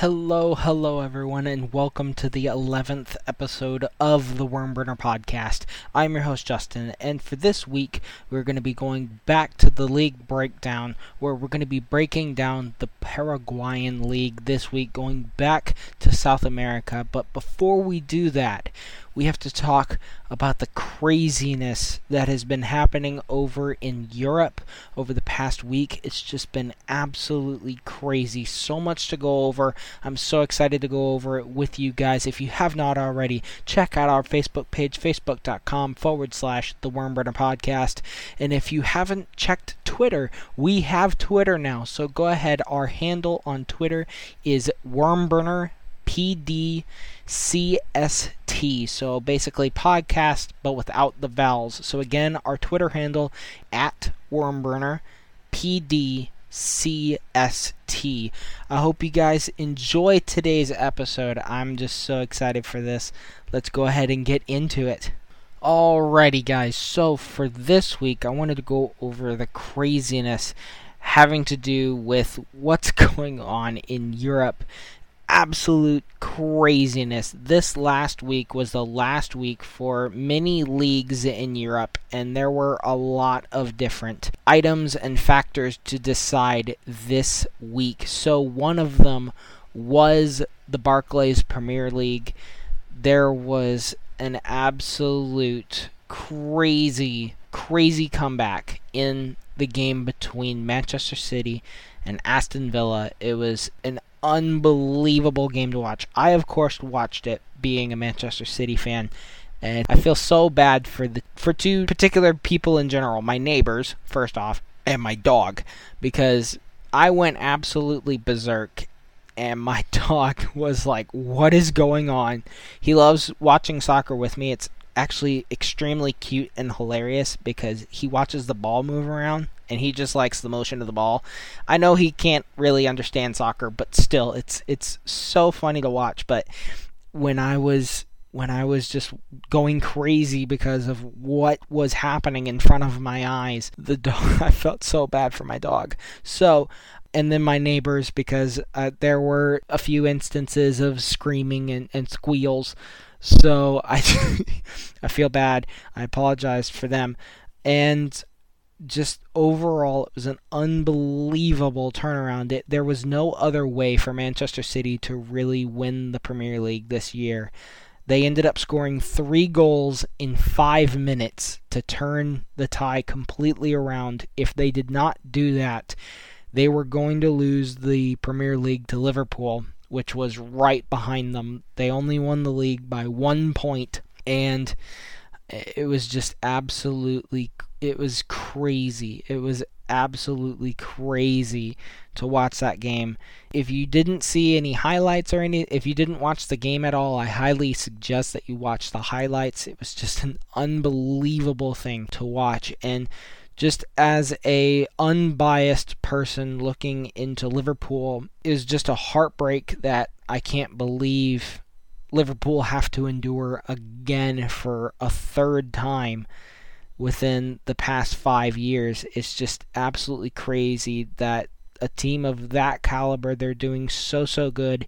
Hello, hello, everyone, and welcome to the 11th episode of the Wormburner podcast. I'm your host, Justin, and for this week, we're going to be going back to the league breakdown where we're going to be breaking down the Paraguayan League this week, going back to South America. But before we do that, we have to talk about the craziness that has been happening over in Europe over the past week. It's just been absolutely crazy. So much to go over. I'm so excited to go over it with you guys. If you have not already, check out our Facebook page, facebook.com forward slash the Wormburner Podcast. And if you haven't checked Twitter, we have Twitter now. So go ahead. Our handle on Twitter is Wormburner PDCST. So basically, podcast, but without the vowels. So again, our Twitter handle at Wormburner PDCST. I hope you guys enjoy today's episode. I'm just so excited for this. Let's go ahead and get into it. Alrighty, guys. So for this week, I wanted to go over the craziness having to do with what's going on in Europe absolute craziness. This last week was the last week for many leagues in Europe, and there were a lot of different items and factors to decide this week. So, one of them was the Barclays Premier League. There was an absolute crazy, crazy comeback in the game between Manchester City and Aston Villa. It was an unbelievable game to watch. I, of course, watched it being a Manchester City fan. And I feel so bad for the for two particular people in general, my neighbors, first off, and my dog, because I went absolutely berserk and my dog was like, What is going on? He loves watching soccer with me. It's actually extremely cute and hilarious because he watches the ball move around and he just likes the motion of the ball. I know he can't really understand soccer, but still it's it's so funny to watch. But when I was when I was just going crazy because of what was happening in front of my eyes, the dog I felt so bad for my dog. So and then my neighbors because uh, there were a few instances of screaming and, and squeals. So I I feel bad. I apologize for them. And just overall, it was an unbelievable turnaround. It, there was no other way for Manchester City to really win the Premier League this year. They ended up scoring three goals in five minutes to turn the tie completely around. If they did not do that, they were going to lose the Premier League to Liverpool, which was right behind them. They only won the league by one point, and it was just absolutely it was crazy. It was absolutely crazy to watch that game. If you didn't see any highlights or any if you didn't watch the game at all, I highly suggest that you watch the highlights. It was just an unbelievable thing to watch and just as a unbiased person looking into Liverpool is just a heartbreak that I can't believe Liverpool have to endure again for a third time within the past five years. It's just absolutely crazy that a team of that caliber, they're doing so, so good,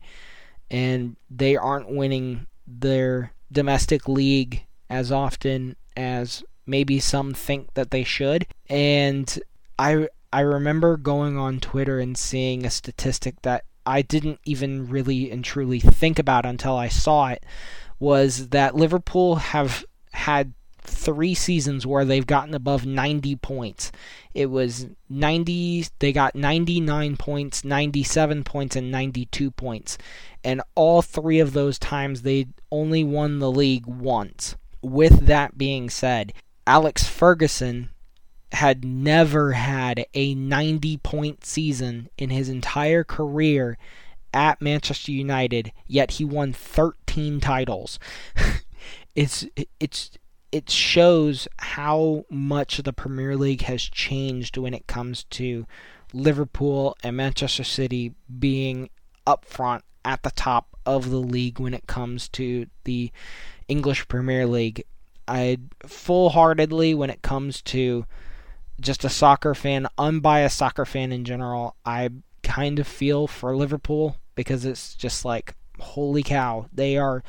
and they aren't winning their domestic league as often as maybe some think that they should. And I I remember going on Twitter and seeing a statistic that I didn't even really and truly think about until I saw it was that Liverpool have had three seasons where they've gotten above 90 points. It was 90, they got 99 points, 97 points, and 92 points. And all three of those times they only won the league once. With that being said, Alex Ferguson had never had a 90 point season in his entire career at Manchester United, yet he won 13 titles. it's it's it shows how much the Premier League has changed when it comes to Liverpool and Manchester City being up front at the top of the league when it comes to the English Premier League. I full heartedly, when it comes to just a soccer fan, unbiased soccer fan in general, I kind of feel for Liverpool because it's just like holy cow, they are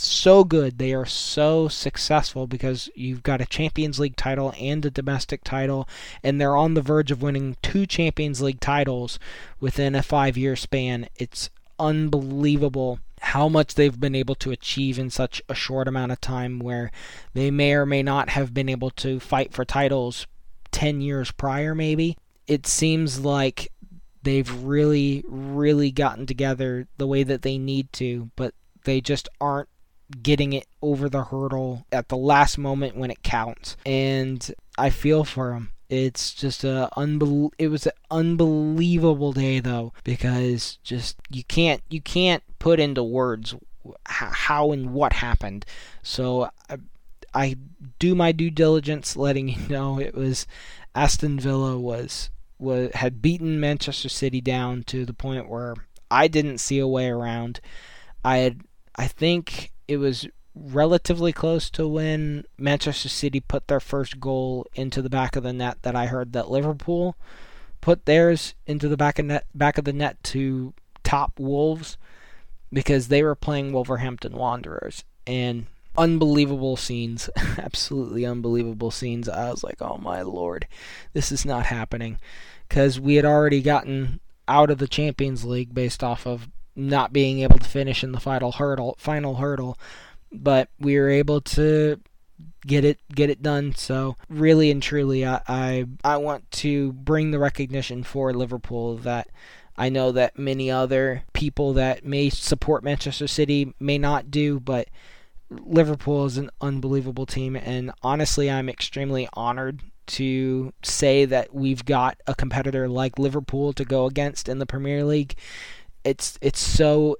so good. They are so successful because you've got a Champions League title and a domestic title, and they're on the verge of winning two Champions League titles within a five year span. It's unbelievable how much they've been able to achieve in such a short amount of time where they may or may not have been able to fight for titles 10 years prior, maybe. It seems like they've really, really gotten together the way that they need to, but they just aren't getting it over the hurdle at the last moment when it counts. And I feel for them. It's just a unbel- it was an unbelievable day though because just you can't you can't put into words how and what happened. So I, do my due diligence letting you know it was Aston Villa was was had beaten Manchester City down to the point where I didn't see a way around. I had I think it was relatively close to when Manchester City put their first goal into the back of the net that I heard that Liverpool put theirs into the back of net back of the net to top Wolves because they were playing Wolverhampton Wanderers and unbelievable scenes absolutely unbelievable scenes I was like oh my lord this is not happening cuz we had already gotten out of the Champions League based off of not being able to finish in the final hurdle final hurdle but we were able to get it get it done. So really and truly, I, I I want to bring the recognition for Liverpool that. I know that many other people that may support Manchester City may not do, but Liverpool is an unbelievable team, and honestly, I'm extremely honored to say that we've got a competitor like Liverpool to go against in the Premier League. It's it's so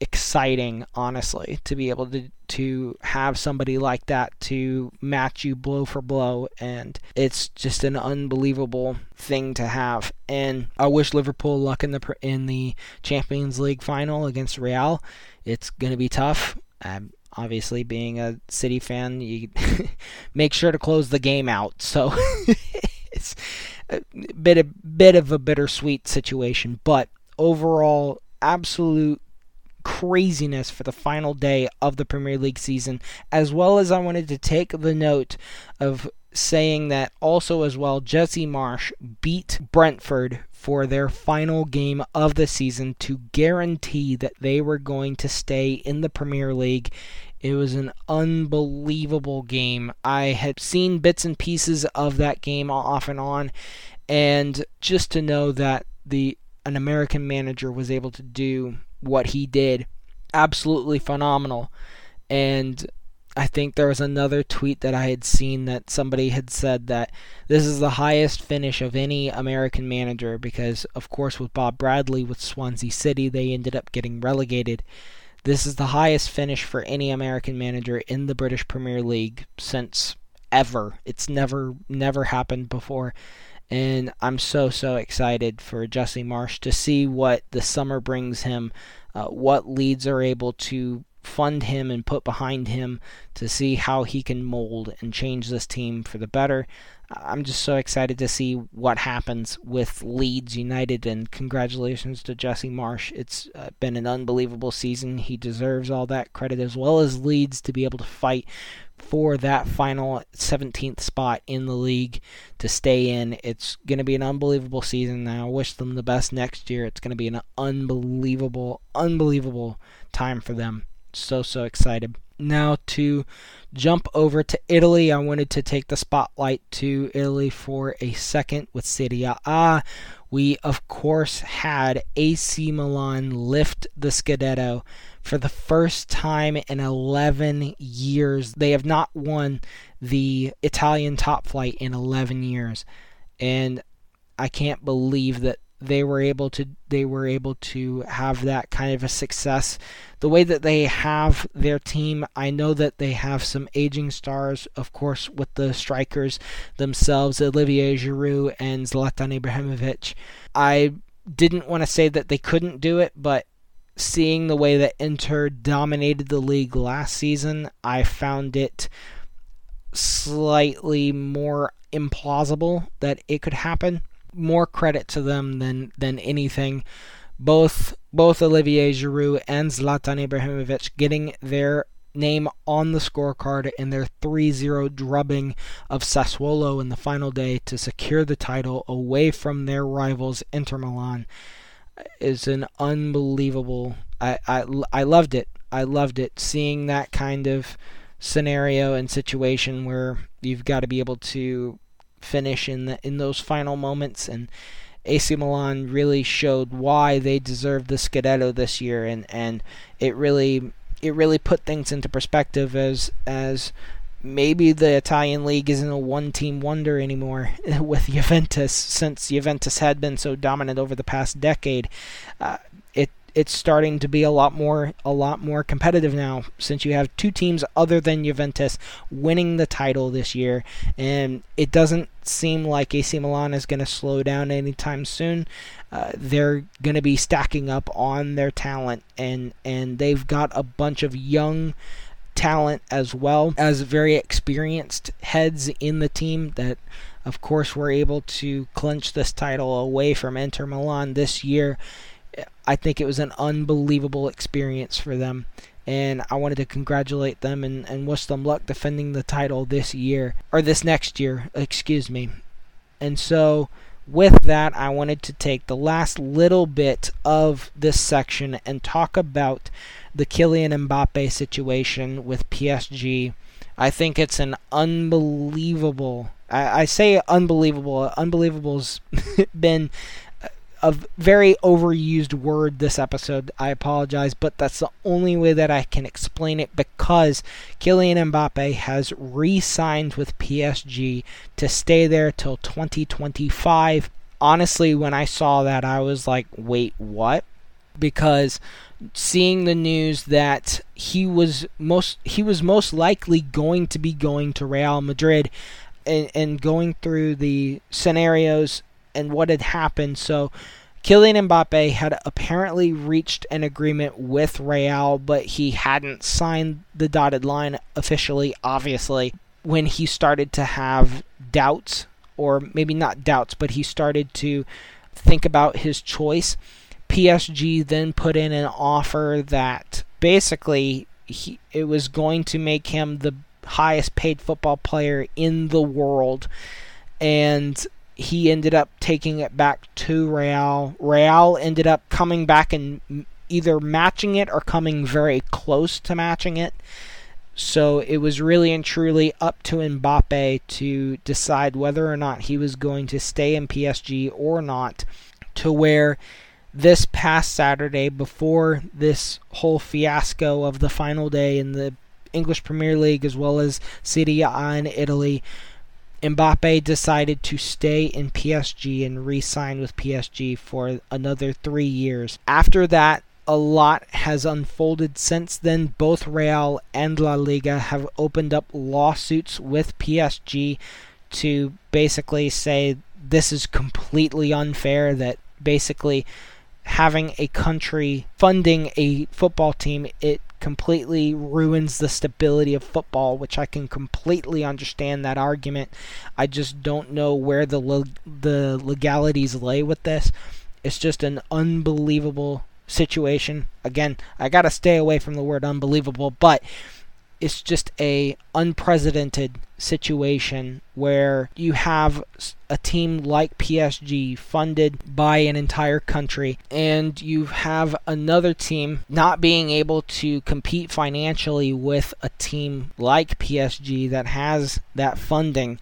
exciting, honestly, to be able to to have somebody like that to match you blow for blow, and it's just an unbelievable thing to have. And I wish Liverpool luck in the in the Champions League final against Real. It's going to be tough. Um, obviously, being a City fan, you make sure to close the game out. So it's a bit a bit of a bittersweet situation, but overall, absolute craziness for the final day of the Premier League season, as well as I wanted to take the note of saying that also as well Jesse Marsch beat Brentford for their final game of the season to guarantee that they were going to stay in the Premier League. It was an unbelievable game. I had seen bits and pieces of that game off and on and just to know that the an American manager was able to do what he did absolutely phenomenal. And I think there was another tweet that I had seen that somebody had said that this is the highest finish of any American manager because, of course, with Bob Bradley with Swansea City, they ended up getting relegated. This is the highest finish for any American manager in the British Premier League since ever. It's never, never happened before. And I'm so, so excited for Jesse Marsch to see what the summer brings him, uh, what Leeds are able to fund him and put behind him to see how he can mold and change this team for the better. I'm just so excited to see what happens with Leeds United, and congratulations to Jesse Marsch. It's uh, been an unbelievable season. He deserves all that credit, as well as Leeds, to be able to fight for that final 17th spot in the league to stay in. It's going to be an unbelievable season. I wish them the best next year. It's going to be an unbelievable, unbelievable time for them. So, so excited. Now, to jump over to Italy, I wanted to take the spotlight to Italy for a second with Serie A. We, of course, had AC Milan lift the Scudetto for the first time in 11 years. They have not won the Italian top flight in 11 years. And I can't believe that they were able to they were able to have that kind of a success the way that they have their team I know that they have some aging stars of course with the strikers themselves Olivier Giroud and Zlatan Ibrahimovic I didn't want to say that they couldn't do it but seeing the way that Inter dominated the league last season, I found it slightly more implausible that it could happen. More credit to them than than anything. both both Olivier Giroud and Zlatan Ibrahimovic getting their name on the scorecard in their 3-0 drubbing of Sassuolo in the final day to secure the title away from their rivals Inter Milan is an unbelievable I, I, I loved it. I loved it seeing that kind of scenario and situation where you've got to be able to finish in the in those final moments and AC Milan really showed why they deserved the Scudetto this year and and it really it really put things into perspective as as maybe the Italian league isn't a one team wonder anymore with Juventus since Juventus had been so dominant over the past decade. Uh, it's starting to be a lot more a lot more competitive now since you have two teams other than Juventus winning the title this year and it doesn't seem like AC Milan is going to slow down anytime soon. Uh, they're going to be stacking up on their talent and and they've got a bunch of young talent as well as very experienced heads in the team that of course were able to clinch this title away from Inter Milan this year I think it was an unbelievable experience for them. And I wanted to congratulate them and, and wish them luck defending the title this year, or this next year, excuse me. And so, with that, I wanted to take the last little bit of this section and talk about the Kylian Mbappe situation with PSG. I think it's an unbelievable. I, I say unbelievable. Unbelievable's been a very overused word this episode. I apologize, but that's the only way that I can explain it because Kylian Mbappe has re signed with PSG to stay there till 2025. Honestly, when I saw that, I was like, wait, what? Because seeing the news that he was most he was most likely going to be going to Real Madrid and, and going through the scenarios and what had happened. So Kylian Mbappe had apparently reached an agreement with Real, but he hadn't signed the dotted line officially, obviously, when he started to have doubts, or maybe not doubts, but he started to think about his choice. PSG then put in an offer that basically he, it was going to make him the highest paid football player in the world. And he ended up taking it back to Real. Real ended up coming back and either matching it or coming very close to matching it. So it was really and truly up to Mbappe to decide whether or not he was going to stay in PSG or not. To where this past Saturday, before this whole fiasco of the final day in the English Premier League as well as Serie A in Italy, Mbappe decided to stay in PSG and re sign with PSG for another three years. After that, a lot has unfolded since then. Both Real and La Liga have opened up lawsuits with PSG to basically say this is completely unfair, that basically having a country funding a football team, it completely ruins the stability of football, which I can completely understand that argument. I just don't know where the le- the legalities lay with this. It's just an unbelievable situation. Again, I got to stay away from the word unbelievable, but it's just a unprecedented situation where you have a team like PSG funded by an entire country and you have another team not being able to compete financially with a team like PSG that has that funding.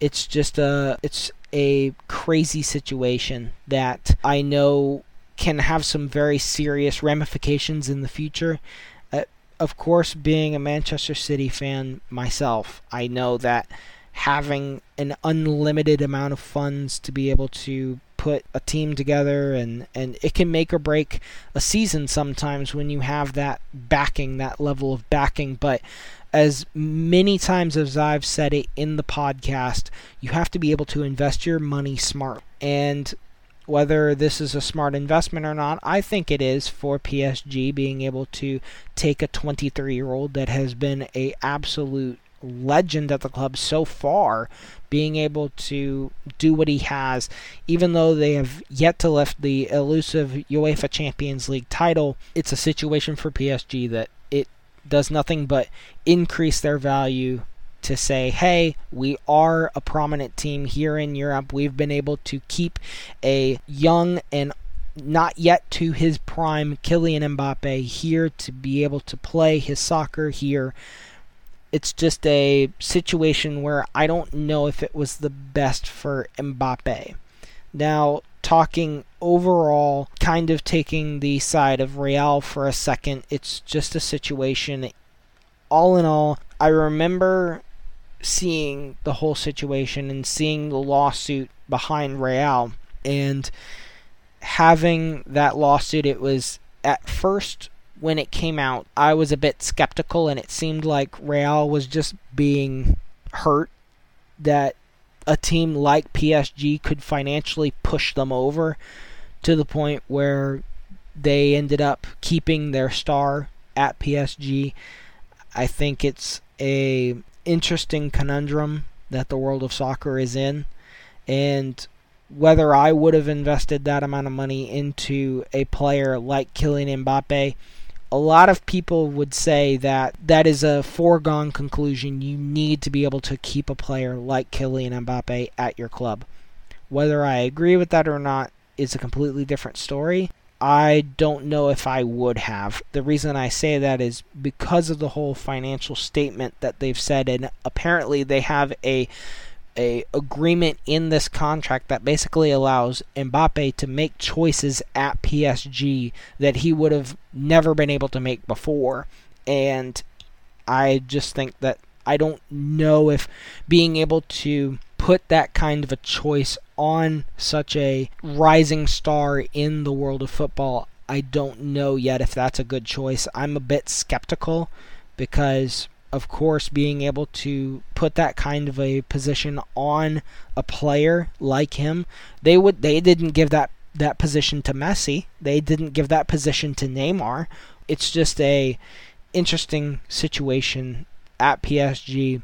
It's just a it's a crazy situation that I know can have some very serious ramifications in the future of course, being a Manchester City fan myself, I know that having an unlimited amount of funds to be able to put a team together and, and it can make or break a season sometimes when you have that backing, that level of backing. But as many times as I've said it in the podcast, you have to be able to invest your money smart. And whether this is a smart investment or not, I think it is for PSG being able to take a 23 year old that has been a absolute legend at the club so far being able to do what he has, even though they have yet to lift the elusive UEFA Champions League title. It's a situation for PSG that it does nothing but increase their value to say, hey, we are a prominent team here in Europe. We've been able to keep a young and not yet to his prime Kylian Mbappe here to be able to play his soccer here. It's just a situation where I don't know if it was the best for Mbappe. Now, talking overall, kind of taking the side of Real for a second, it's just a situation. All in all, I remember seeing the whole situation and seeing the lawsuit behind Real and having that lawsuit it was at first when it came out I was a bit skeptical and it seemed like Real was just being hurt that a team like PSG could financially push them over to the point where they ended up keeping their star at PSG. I think it's a interesting conundrum that the world of soccer is in. And whether I would have invested that amount of money into a player like Kylian Mbappe, a lot of people would say that that is a foregone conclusion. You need to be able to keep a player like Kylian Mbappe at your club. Whether I agree with that or not is a completely different story. I don't know if I would have. The reason I say that is because of the whole financial statement that they've said, and apparently they have a a agreement in this contract that basically allows Mbappe to make choices at PSG that he would have never been able to make before. And I just think that I don't know if being able to put that kind of a choice on such a rising star in the world of football, I don't know yet if that's a good choice. I'm a bit skeptical because of course being able to put that kind of a position on a player like him, they would they didn't give that that position to Messi. They didn't give that position to Neymar. It's just a interesting situation at PSG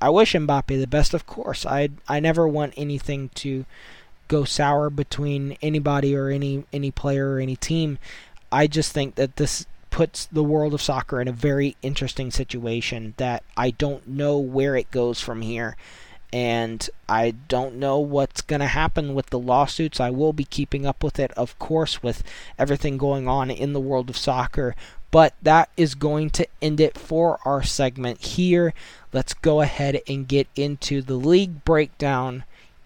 I wish Mbappe the best, of course. I I never want anything to go sour between anybody or any any player or any team. I just think that this puts the world of soccer in a very interesting situation that I don't know where it goes from here. And I don't know what's going to happen with the lawsuits. I will be keeping up with it, of course, with everything going on in the world of soccer. But that is going to end it for our segment here. Let's go ahead and get into the league breakdown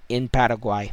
in Paraguay.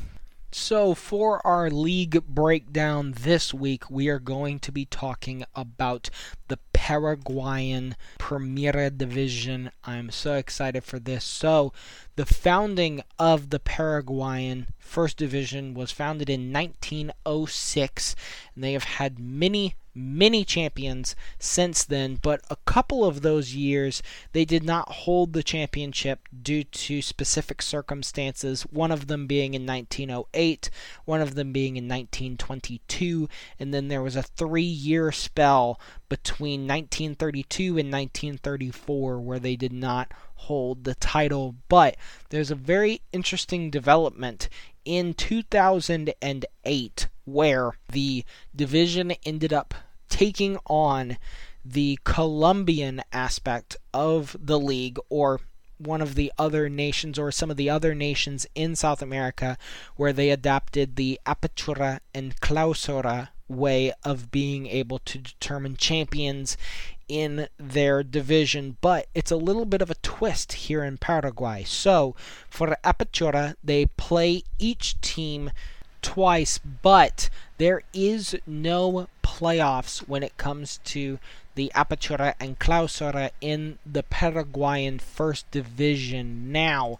So, for our league breakdown this week, we are going to be talking about the Paraguayan Primera Division. I'm so excited for this. So, the founding of the Paraguayan First Division was founded in 1906, and they have had many many champions since then, but a couple of those years they did not hold the championship due to specific circumstances, one of them being in 1908, one of them being in 1922, and then there was a three year spell between 1932 and 1934 where they did not hold the title. But there's a very interesting development in 2008 where the division ended up taking on the Colombian aspect of the league or one of the other nations or some of the other nations in South America where they adapted the apertura and clausura way of being able to determine champions in their division, but it's a little bit of a twist here in Paraguay. So, for Apertura, they play each team twice, but there is no playoffs when it comes to the Apertura and Clausura in the Paraguayan First Division. Now,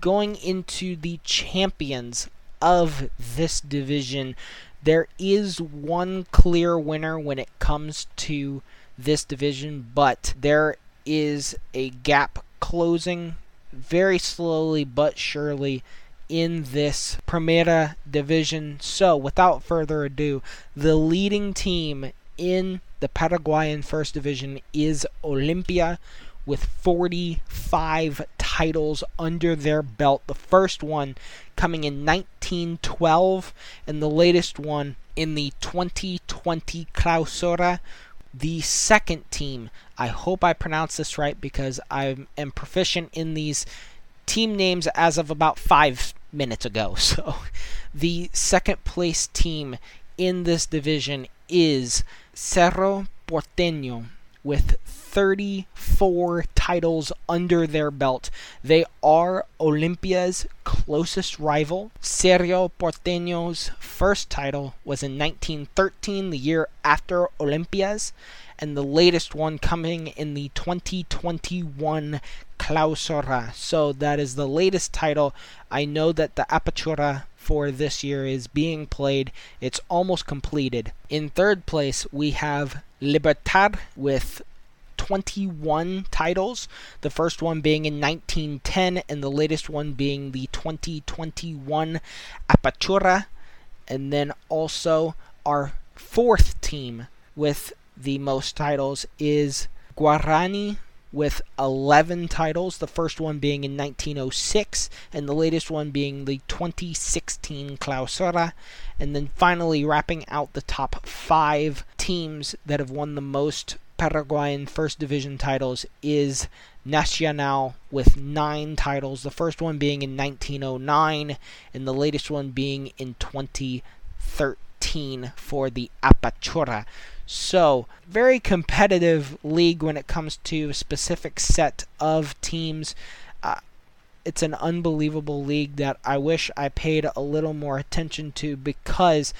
going into the champions of this division, there is one clear winner when it comes to this division, but there is a gap closing very slowly but surely in this Primera division. So, without further ado, the leading team in the Paraguayan First Division is Olimpia with 45 titles under their belt. The first one coming in 1912, and the latest one in the 2020 Clausura. The second team, I hope I pronounce this right because I am proficient in these team names as of about five minutes ago. So, the second place team in this division is Cerro Porteño with 34 titles under their belt. They are Olimpia's closest rival. Cerro Porteño's first title was in 1913, the year after Olimpia's, and the latest one coming in the 2021 Clausura. So that is the latest title. I know that the Apertura for this year is being played. It's almost completed. In third place, we have Libertad with 21 titles. The first one being in 1910, and the latest one being the 2021 Apertura. And then also our fourth team with the most titles is Guarani with 11 titles, the first one being in 1906, and the latest one being the 2016 Clausura. And then finally, wrapping out the top five teams that have won the most Paraguayan First Division titles is Nacional with nine titles, the first one being in 1909, and the latest one being in 2013 for the Apertura. So, very competitive league when it comes to a specific set of teams. Uh, it's an unbelievable league that I wish I paid a little more attention to because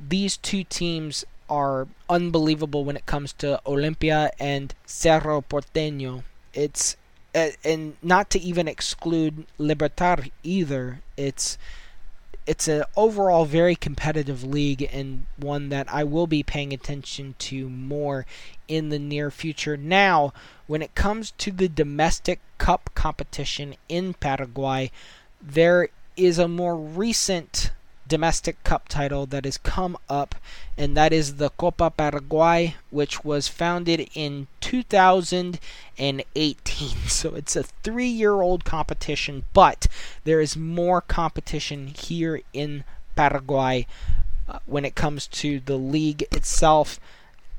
these two teams are unbelievable when it comes to Olimpia and Cerro Porteño. It's uh, and not to even exclude Libertad either. It's it's an overall very competitive league and one that I will be paying attention to more in the near future. Now, when it comes to the domestic cup competition in Paraguay, there is a more recent domestic cup title that has come up, and that is the Copa Paraguay, which was founded in 2018. So it's a three year old competition, but there is more competition here in Paraguay uh, when it comes to the league itself.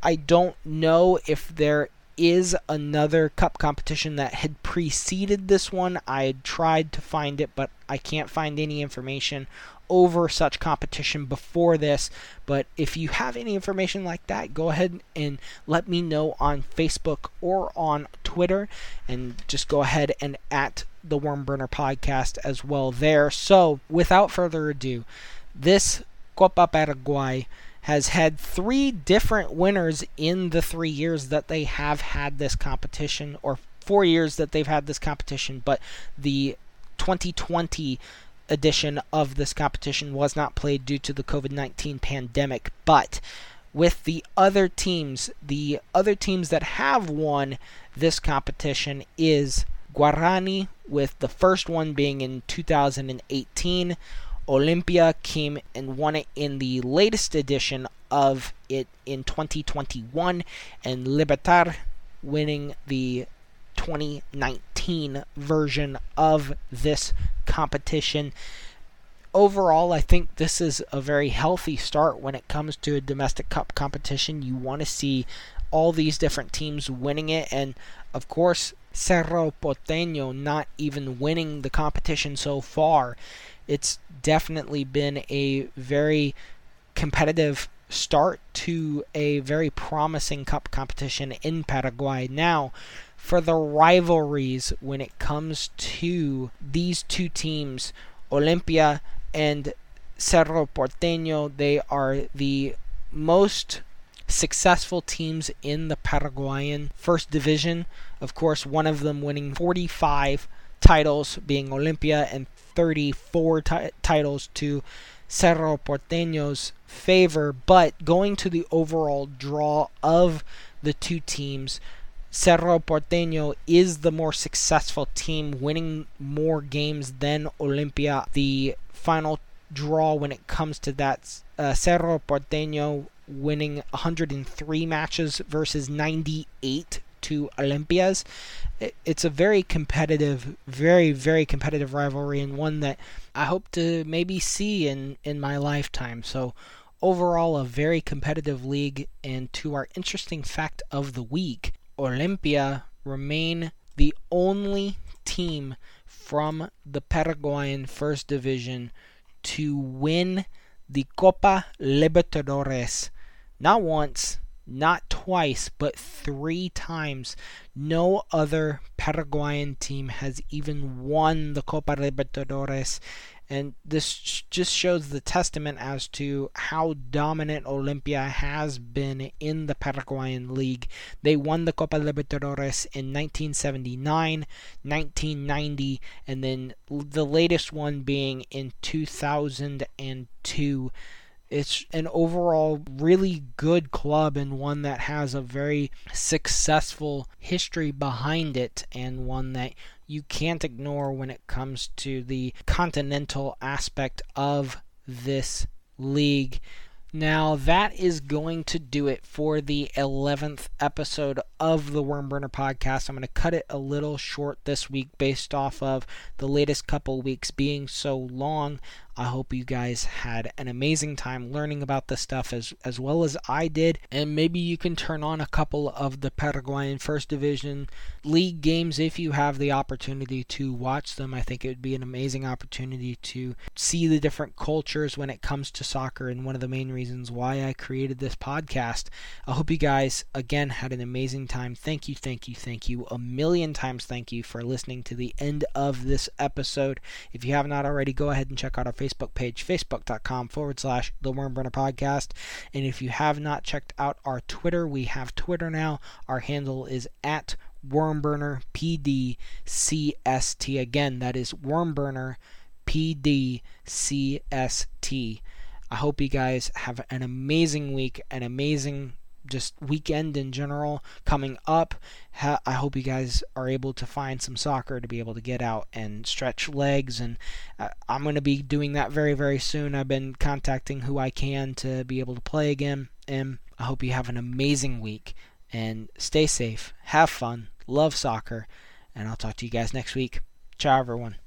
I don't know if there is another cup competition that had preceded this one. I tried to find it, but I can't find any information over such competition before this. But if you have any information like that, go ahead and let me know on Facebook or on Twitter. And just go ahead and at the Wormburner podcast as well there. So without further ado, this Copa Paraguay has had three different winners in the three years that they have had this competition, or four years that they've had this competition. But the 2020 edition of this competition was not played due to the COVID 19 pandemic. But with the other teams, the other teams that have won this competition is Guarani, with the first one being in 2018. Olimpia came and won it in the latest edition of it in 2021, and Libertad winning the 2019 version of this competition. Overall, I think this is a very healthy start when it comes to a domestic cup competition. You want to see all these different teams winning it, and of course, Cerro Porteño not even winning the competition so far. It's definitely been a very competitive start to a very promising cup competition in Paraguay. Now, for the rivalries when it comes to these two teams, Olimpia and Cerro Porteño. They are the most successful teams in the Paraguayan First Division. Of course, one of them winning 45 titles, being Olimpia, and 34 t- titles to Cerro Porteño's favor. But going to the overall draw of the two teams, Cerro Porteño is the more successful team, winning more games than Olimpia. The final draw when it comes to that, uh, Cerro Porteño winning 103 matches versus 98 to Olimpias. It's a very competitive, very very competitive rivalry, and one that I hope to maybe see in in my lifetime. So overall, a very competitive league. And to our interesting fact of the week, Olimpia remain the only team from the Paraguayan First Division to win the Copa Libertadores not once, not twice, but three times. No other Paraguayan team has even won the Copa Libertadores and this just shows the testament as to how dominant Olimpia has been in the Paraguayan League. They won the Copa Libertadores in 1979, 1990, and then the latest one being in 2002 it's an overall really good club and one that has a very successful history behind it and one that you can't ignore when it comes to the continental aspect of this league. Now, that is going to do it for the 11th episode of the Wormburner podcast. I'm going to cut it a little short this week based off of the latest couple weeks being so long. I hope you guys had an amazing time learning about this stuff as as well as I did, and maybe you can turn on a couple of the Paraguayan First Division league games if you have the opportunity to watch them. I think it would be an amazing opportunity to see the different cultures when it comes to soccer, and one of the main reasons why I created this podcast. I hope you guys again had an amazing time. Thank you, thank you, thank you a million times. Thank you for listening to the end of this episode. If you have not already, go ahead and check out our Facebook page, facebook.com forward slash the Wormburner Podcast. And if you have not checked out our Twitter, we have Twitter now. Our handle is at Wormburner PDCST. Again, that is Wormburner PDCST. I hope you guys have an amazing week, an amazing just weekend in general coming up. Ha- I hope you guys are able to find some soccer to be able to get out and stretch legs. And uh, I'm going to be doing that very, very soon. I've been contacting who I can to be able to play again. And I hope you have an amazing week and stay safe, have fun, love soccer, and I'll talk to you guys next week. Ciao, everyone.